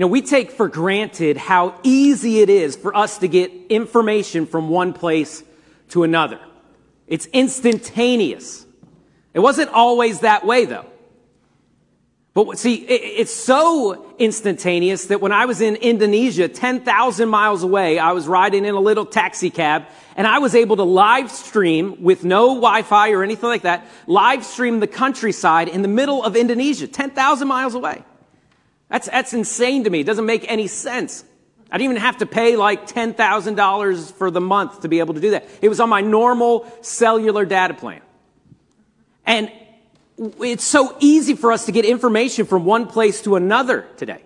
You know, we take for granted how easy it is for us to get information from one place to another. It's instantaneous. It wasn't always that way though. But see, it's so instantaneous that when I was in Indonesia, 10,000 miles away, I was riding in a little taxi cab and I was able to live stream with no Wi-Fi or anything like that, live stream the countryside in the middle of Indonesia, 10,000 miles away. That's, that's insane to me. It doesn't make any sense. I didn't even have to pay like $10,000 for the month to be able to do that. It was on my normal cellular data plan. And it's so easy for us to get information from one place to another today.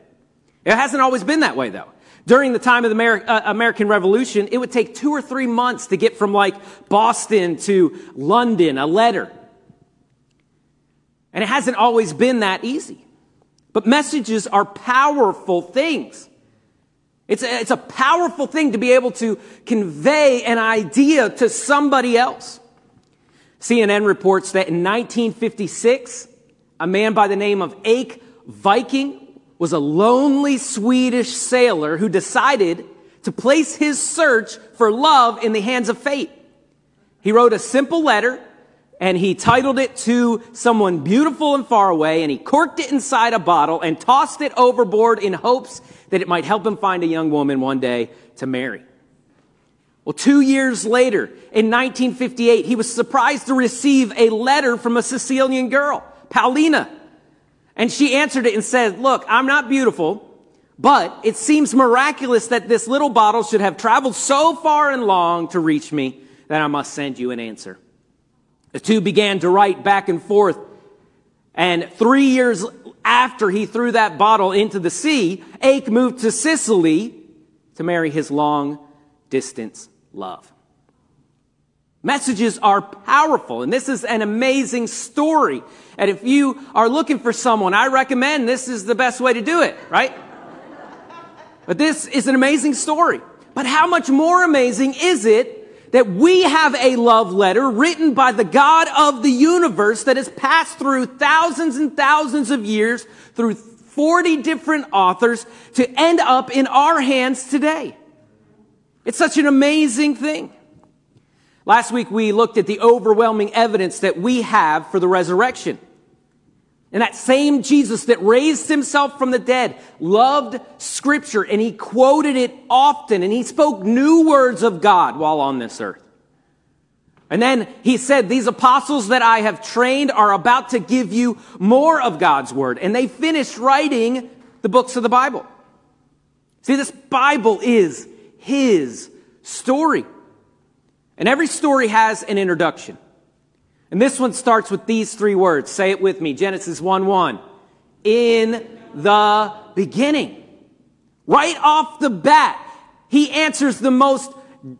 It hasn't always been that way though. During the time of the Amer- uh, American Revolution, it would take two or three months to get from like Boston to London a letter. And it hasn't always been that easy. But messages are powerful things. It's a, it's a powerful thing to be able to convey an idea to somebody else. CNN reports that in 1956, a man by the name of Ake Viking was a lonely Swedish sailor who decided to place his search for love in the hands of fate. He wrote a simple letter and he titled it to someone beautiful and far away and he corked it inside a bottle and tossed it overboard in hopes that it might help him find a young woman one day to marry. Well, two years later, in 1958, he was surprised to receive a letter from a Sicilian girl, Paulina. And she answered it and said, look, I'm not beautiful, but it seems miraculous that this little bottle should have traveled so far and long to reach me that I must send you an answer. The two began to write back and forth. And three years after he threw that bottle into the sea, Ake moved to Sicily to marry his long distance love. Messages are powerful, and this is an amazing story. And if you are looking for someone, I recommend this is the best way to do it, right? But this is an amazing story. But how much more amazing is it that we have a love letter written by the God of the universe that has passed through thousands and thousands of years through 40 different authors to end up in our hands today? It's such an amazing thing. Last week we looked at the overwhelming evidence that we have for the resurrection. And that same Jesus that raised himself from the dead loved scripture and he quoted it often and he spoke new words of God while on this earth. And then he said, these apostles that I have trained are about to give you more of God's word. And they finished writing the books of the Bible. See, this Bible is his story. And every story has an introduction. And this one starts with these three words. Say it with me. Genesis 1 1. In the beginning. Right off the bat, he answers the most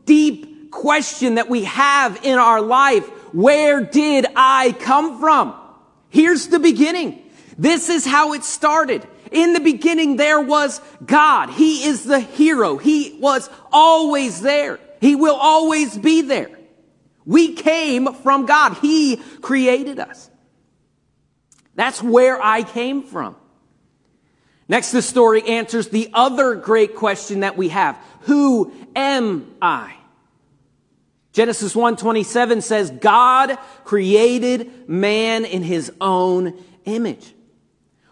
deep question that we have in our life. Where did I come from? Here's the beginning. This is how it started. In the beginning, there was God. He is the hero. He was always there. He will always be there. We came from God. He created us. That's where I came from. Next, the story answers the other great question that we have. Who am I? Genesis 1:27 says God created man in his own image.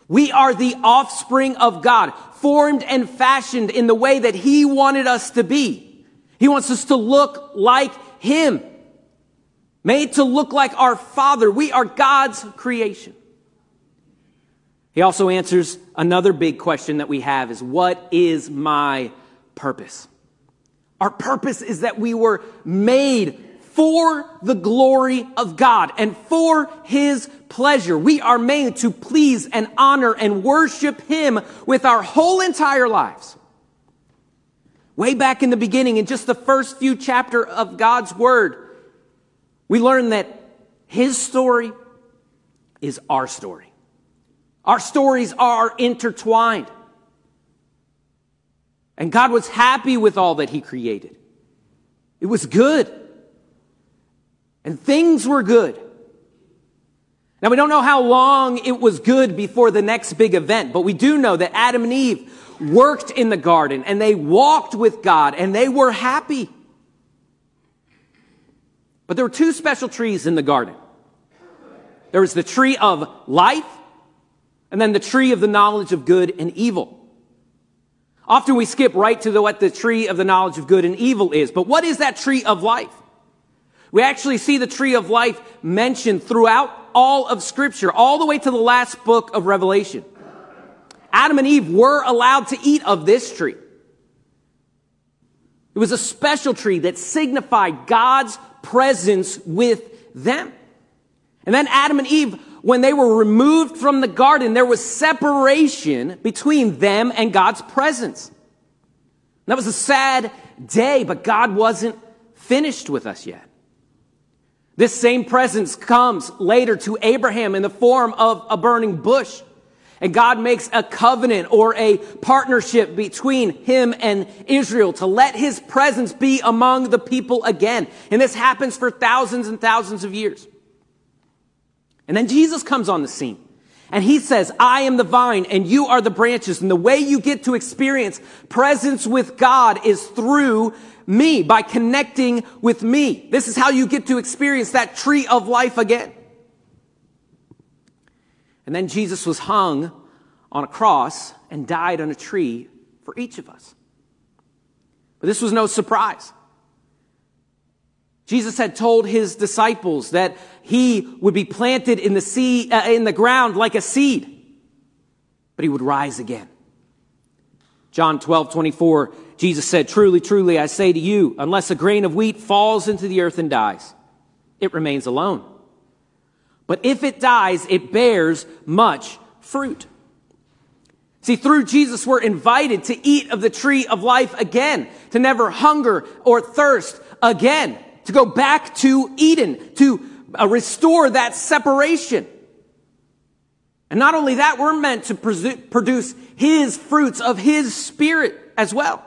We are the offspring of God, formed and fashioned in the way that He wanted us to be. He wants us to look like Him, made to look like our Father. We are God's creation. He also answers another big question that we have is what is my purpose? Our purpose is that we were made for the glory of God and for His pleasure. We are made to please and honor and worship Him with our whole entire lives. Way back in the beginning, in just the first few chapter of God's Word, we learn that His story is our story. Our stories are intertwined. And God was happy with all that He created. It was good. And things were good. Now we don't know how long it was good before the next big event, but we do know that Adam and Eve worked in the garden and they walked with God and they were happy. But there were two special trees in the garden. There was the tree of life and then the tree of the knowledge of good and evil. Often we skip right to the, what the tree of the knowledge of good and evil is. But what is that tree of life? We actually see the tree of life mentioned throughout all of scripture, all the way to the last book of Revelation. Adam and Eve were allowed to eat of this tree. It was a special tree that signified God's presence with them. And then Adam and Eve, when they were removed from the garden, there was separation between them and God's presence. That was a sad day, but God wasn't finished with us yet. This same presence comes later to Abraham in the form of a burning bush. And God makes a covenant or a partnership between him and Israel to let his presence be among the people again. And this happens for thousands and thousands of years. And then Jesus comes on the scene. And he says, I am the vine and you are the branches. And the way you get to experience presence with God is through me, by connecting with me. This is how you get to experience that tree of life again. And then Jesus was hung on a cross and died on a tree for each of us. But this was no surprise. Jesus had told his disciples that he would be planted in the sea, uh, in the ground like a seed, but he would rise again. John 12, 24, Jesus said, Truly, truly, I say to you, unless a grain of wheat falls into the earth and dies, it remains alone. But if it dies, it bears much fruit. See, through Jesus, we're invited to eat of the tree of life again, to never hunger or thirst again, to go back to Eden, to uh, restore that separation. And not only that, we're meant to produce His fruits of His Spirit as well.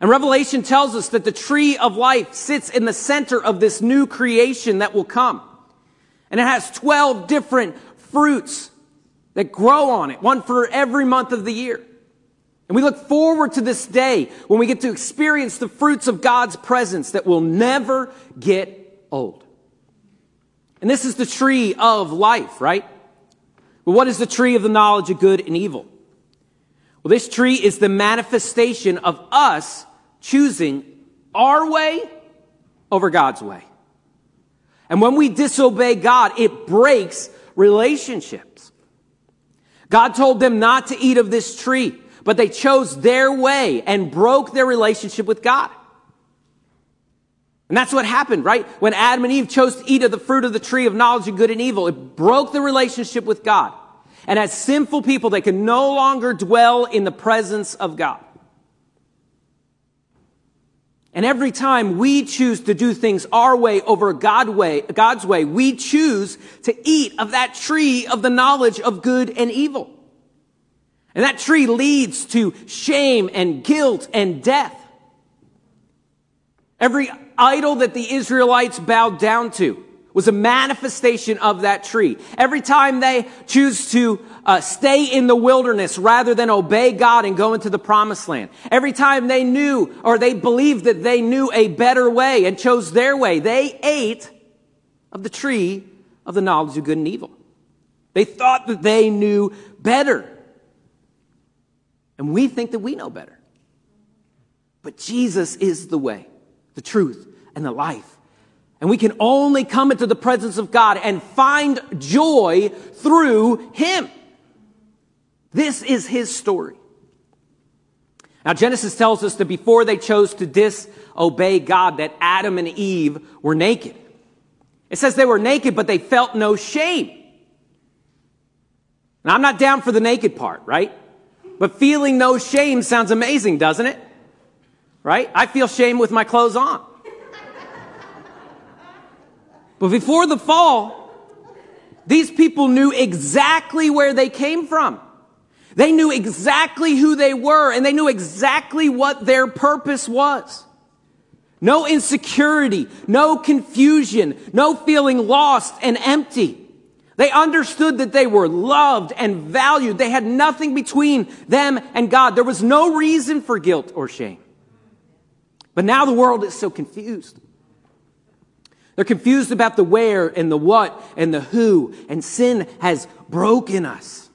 And Revelation tells us that the tree of life sits in the center of this new creation that will come. And it has 12 different fruits that grow on it, one for every month of the year. And we look forward to this day when we get to experience the fruits of God's presence that will never get old. And this is the tree of life, right? But what is the tree of the knowledge of good and evil? Well, this tree is the manifestation of us choosing our way over God's way. And when we disobey God, it breaks relationships. God told them not to eat of this tree, but they chose their way and broke their relationship with God. And that's what happened, right? When Adam and Eve chose to eat of the fruit of the tree of knowledge of good and evil, it broke the relationship with God. And as sinful people, they could no longer dwell in the presence of God. And every time we choose to do things our way over God way, God's way, we choose to eat of that tree of the knowledge of good and evil. And that tree leads to shame and guilt and death. Every idol that the Israelites bowed down to was a manifestation of that tree. Every time they choose to uh, stay in the wilderness rather than obey God and go into the promised land. Every time they knew or they believed that they knew a better way and chose their way, they ate of the tree of the knowledge of good and evil. They thought that they knew better. And we think that we know better. But Jesus is the way the truth, and the life. And we can only come into the presence of God and find joy through Him. This is His story. Now, Genesis tells us that before they chose to disobey God, that Adam and Eve were naked. It says they were naked, but they felt no shame. Now, I'm not down for the naked part, right? But feeling no shame sounds amazing, doesn't it? right? I feel shame with my clothes on. But before the fall, these people knew exactly where they came from. They knew exactly who they were and they knew exactly what their purpose was. No insecurity, no confusion, no feeling lost and empty. They understood that they were loved and valued. They had nothing between them and God. There was no reason for guilt or shame. But now the world is so confused. They're confused about the where and the what and the who, and sin has broken us.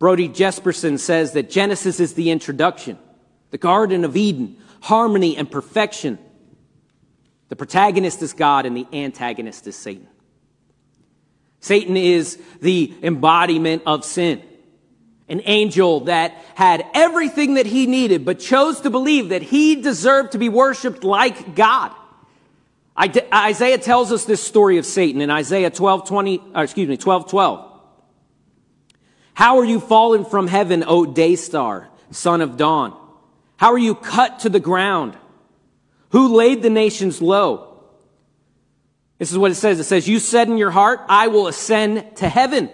Brody Jesperson says that Genesis is the introduction, the Garden of Eden, harmony and perfection. The protagonist is God and the antagonist is Satan. Satan is the embodiment of sin. An angel that had everything that he needed, but chose to believe that he deserved to be worshiped like God. Isaiah tells us this story of Satan in Isaiah 12, 20, uh, excuse me, 12, 12. How are you fallen from heaven, O day star, son of dawn? How are you cut to the ground? Who laid the nations low? This is what it says. It says, you said in your heart, I will ascend to heaven.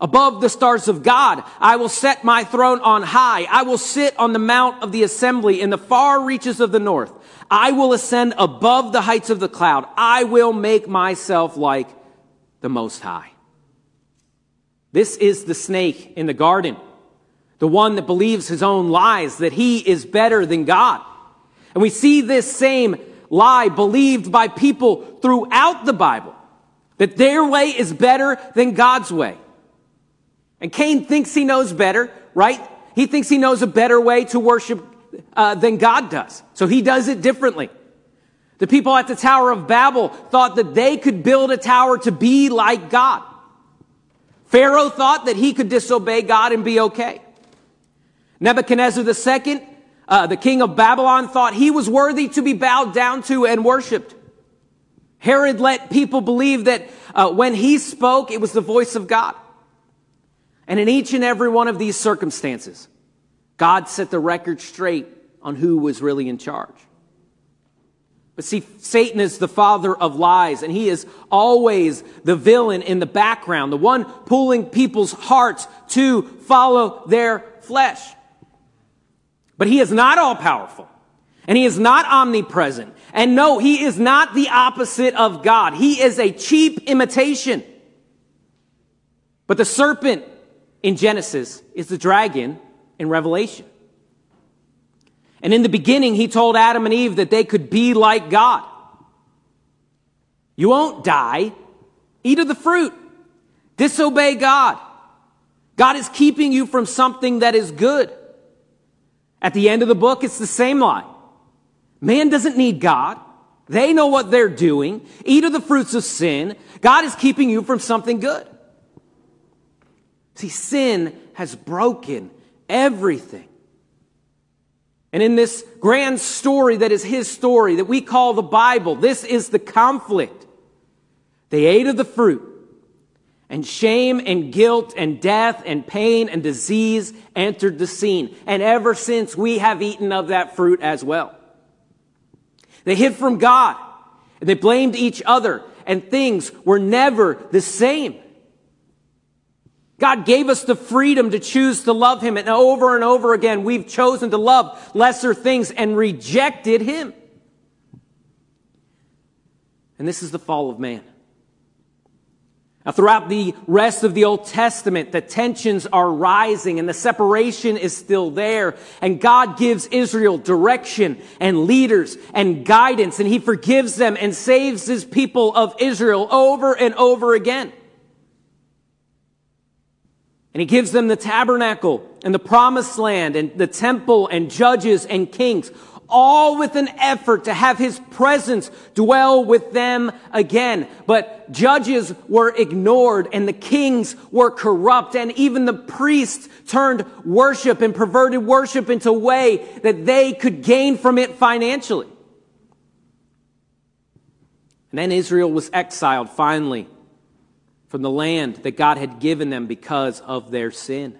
Above the stars of God, I will set my throne on high. I will sit on the mount of the assembly in the far reaches of the north. I will ascend above the heights of the cloud. I will make myself like the Most High. This is the snake in the garden, the one that believes his own lies, that he is better than God. And we see this same lie believed by people throughout the Bible, that their way is better than God's way. And Cain thinks he knows better, right? He thinks he knows a better way to worship uh, than God does. So he does it differently. The people at the Tower of Babel thought that they could build a tower to be like God. Pharaoh thought that he could disobey God and be okay. Nebuchadnezzar II, uh, the king of Babylon, thought he was worthy to be bowed down to and worshiped. Herod let people believe that uh, when he spoke, it was the voice of God. And in each and every one of these circumstances, God set the record straight on who was really in charge. But see, Satan is the father of lies, and he is always the villain in the background, the one pulling people's hearts to follow their flesh. But he is not all powerful, and he is not omnipresent. And no, he is not the opposite of God. He is a cheap imitation. But the serpent in Genesis is the dragon in Revelation. And in the beginning, he told Adam and Eve that they could be like God. You won't die. Eat of the fruit. Disobey God. God is keeping you from something that is good. At the end of the book, it's the same lie. Man doesn't need God. They know what they're doing. Eat of the fruits of sin. God is keeping you from something good. See, sin has broken everything. And in this grand story that is his story that we call the Bible, this is the conflict. They ate of the fruit, and shame and guilt and death and pain and disease entered the scene. And ever since, we have eaten of that fruit as well. They hid from God, and they blamed each other, and things were never the same. God gave us the freedom to choose to love Him. And over and over again, we've chosen to love lesser things and rejected Him. And this is the fall of man. Now, throughout the rest of the Old Testament, the tensions are rising and the separation is still there. And God gives Israel direction and leaders and guidance, and He forgives them and saves His people of Israel over and over again. And he gives them the tabernacle and the promised land and the temple and judges and kings, all with an effort to have his presence dwell with them again. But judges were ignored and the kings were corrupt and even the priests turned worship and perverted worship into a way that they could gain from it financially. And then Israel was exiled finally from the land that God had given them because of their sin.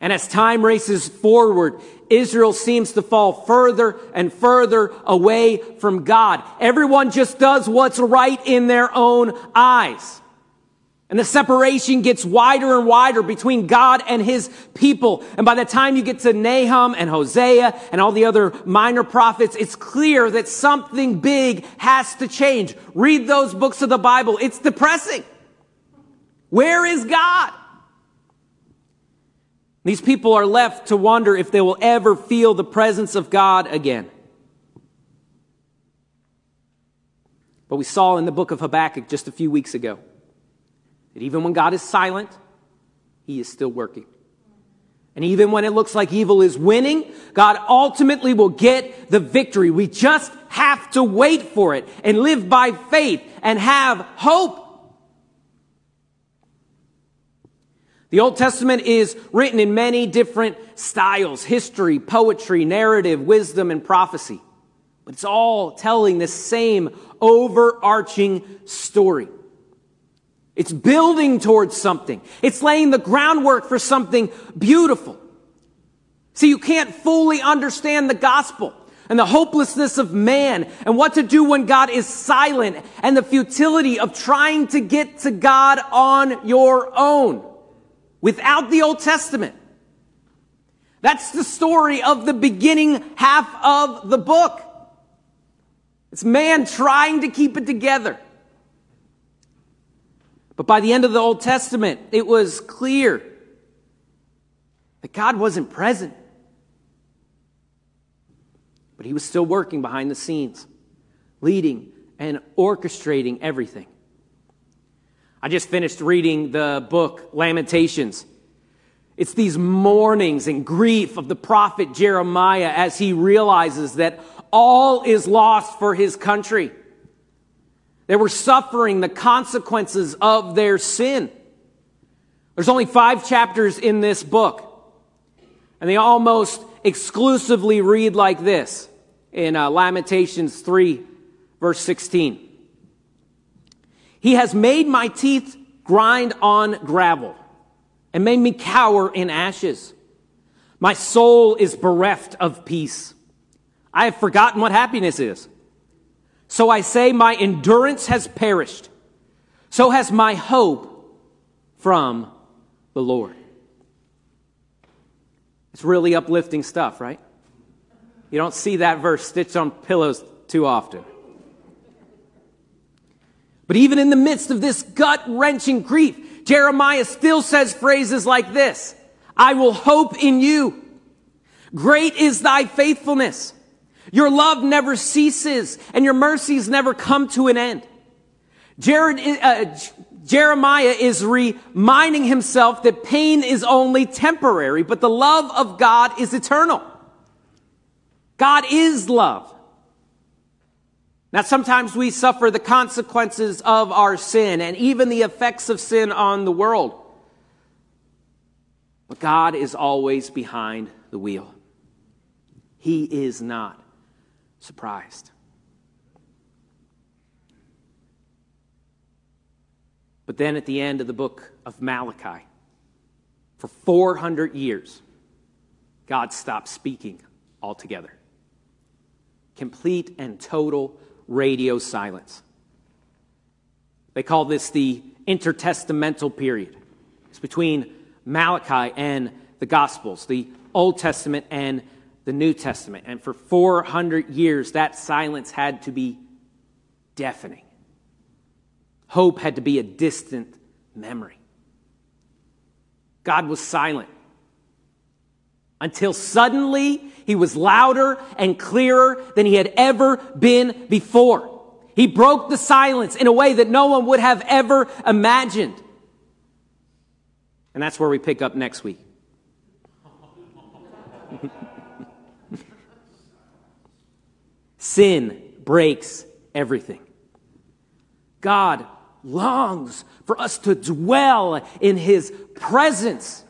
And as time races forward, Israel seems to fall further and further away from God. Everyone just does what's right in their own eyes. And the separation gets wider and wider between God and his people. And by the time you get to Nahum and Hosea and all the other minor prophets, it's clear that something big has to change. Read those books of the Bible. It's depressing. Where is God? These people are left to wonder if they will ever feel the presence of God again. But we saw in the book of Habakkuk just a few weeks ago that even when God is silent, He is still working. And even when it looks like evil is winning, God ultimately will get the victory. We just have to wait for it and live by faith and have hope. The Old Testament is written in many different styles history, poetry, narrative, wisdom, and prophecy. But it's all telling the same overarching story. It's building towards something. It's laying the groundwork for something beautiful. See, you can't fully understand the gospel and the hopelessness of man and what to do when God is silent and the futility of trying to get to God on your own without the Old Testament. That's the story of the beginning half of the book. It's man trying to keep it together. But by the end of the Old Testament, it was clear that God wasn't present. But he was still working behind the scenes, leading and orchestrating everything. I just finished reading the book Lamentations. It's these mournings and grief of the prophet Jeremiah as he realizes that all is lost for his country. They were suffering the consequences of their sin. There's only five chapters in this book, and they almost exclusively read like this in uh, Lamentations 3, verse 16. He has made my teeth grind on gravel and made me cower in ashes. My soul is bereft of peace. I have forgotten what happiness is. So I say, my endurance has perished. So has my hope from the Lord. It's really uplifting stuff, right? You don't see that verse stitched on pillows too often. But even in the midst of this gut wrenching grief, Jeremiah still says phrases like this I will hope in you. Great is thy faithfulness. Your love never ceases and your mercies never come to an end. Jared, uh, Jeremiah is reminding himself that pain is only temporary, but the love of God is eternal. God is love. Now, sometimes we suffer the consequences of our sin and even the effects of sin on the world. But God is always behind the wheel. He is not surprised. But then at the end of the book of Malachi, for 400 years, God stopped speaking altogether. Complete and total radio silence. They call this the intertestamental period. It's between Malachi and the Gospels, the Old Testament and the New Testament. And for 400 years, that silence had to be deafening. Hope had to be a distant memory. God was silent until suddenly he was louder and clearer than he had ever been before. He broke the silence in a way that no one would have ever imagined. And that's where we pick up next week. Sin breaks everything. God longs for us to dwell in His presence.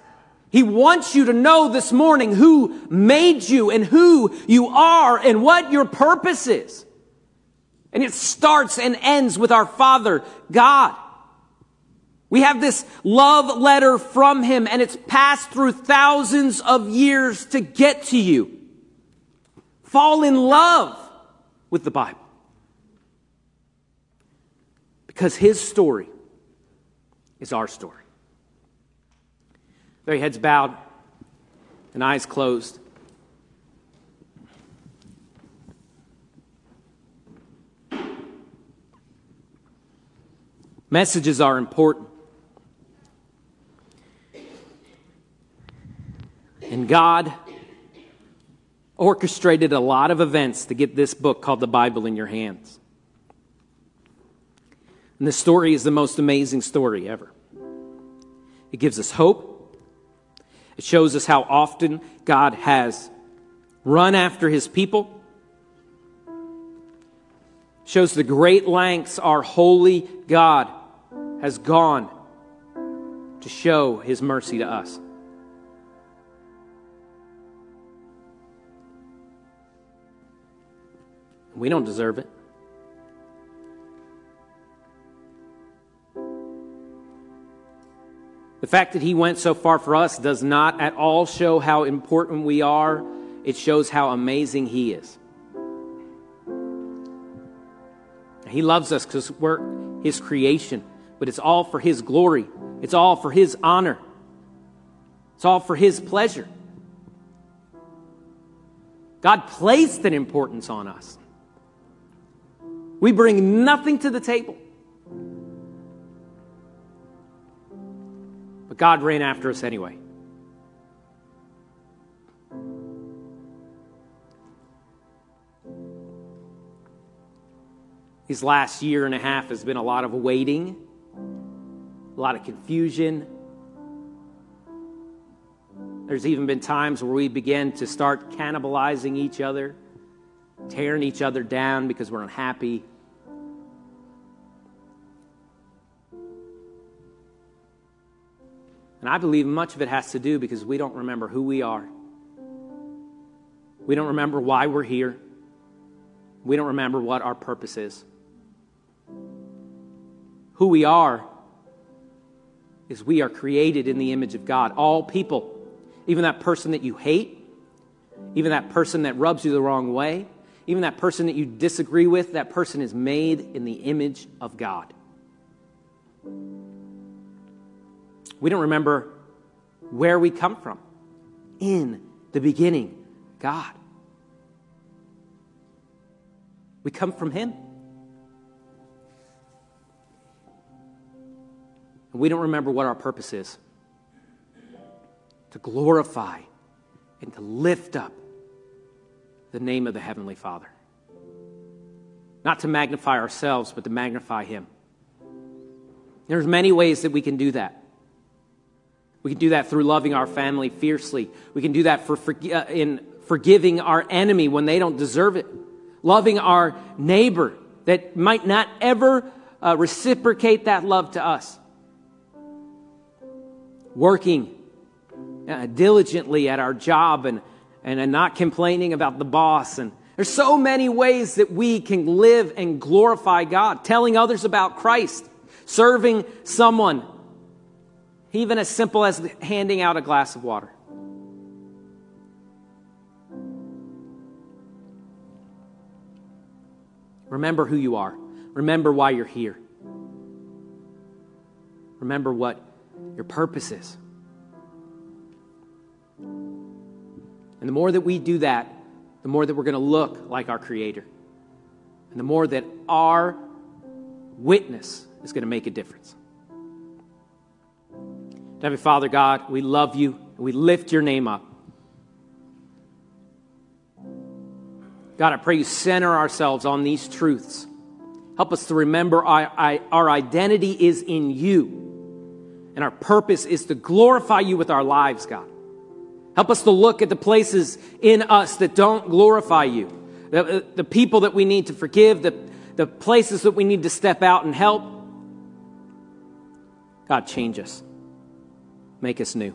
He wants you to know this morning who made you and who you are and what your purpose is. And it starts and ends with our Father, God. We have this love letter from Him and it's passed through thousands of years to get to you. Fall in love with the Bible. Because his story is our story. Very heads bowed and eyes closed. Messages are important. And God orchestrated a lot of events to get this book called the Bible in your hands. And this story is the most amazing story ever. It gives us hope. It shows us how often God has run after his people. Shows the great lengths our holy God has gone to show his mercy to us. We don't deserve it. The fact that he went so far for us does not at all show how important we are. It shows how amazing he is. He loves us because we're his creation, but it's all for his glory, it's all for his honor, it's all for his pleasure. God placed an importance on us. We bring nothing to the table. But God ran after us anyway. These last year and a half has been a lot of waiting, a lot of confusion. There's even been times where we begin to start cannibalizing each other, tearing each other down because we're unhappy. And I believe much of it has to do because we don't remember who we are. We don't remember why we're here. We don't remember what our purpose is. Who we are is we are created in the image of God. All people, even that person that you hate, even that person that rubs you the wrong way, even that person that you disagree with, that person is made in the image of God. We don't remember where we come from. In the beginning, God. We come from Him. And we don't remember what our purpose is to glorify and to lift up the name of the Heavenly Father. Not to magnify ourselves, but to magnify Him. There's many ways that we can do that. We can do that through loving our family fiercely. We can do that for, for, uh, in forgiving our enemy when they don't deserve it. Loving our neighbor that might not ever uh, reciprocate that love to us. Working uh, diligently at our job and, and, and not complaining about the boss. And there's so many ways that we can live and glorify God. Telling others about Christ. Serving someone even as simple as handing out a glass of water. Remember who you are. Remember why you're here. Remember what your purpose is. And the more that we do that, the more that we're going to look like our Creator. And the more that our witness is going to make a difference. Heavenly Father God, we love you and we lift your name up. God, I pray you center ourselves on these truths. Help us to remember our, our identity is in you, and our purpose is to glorify you with our lives, God. Help us to look at the places in us that don't glorify you, the, uh, the people that we need to forgive, the, the places that we need to step out and help. God, change us. Make us new.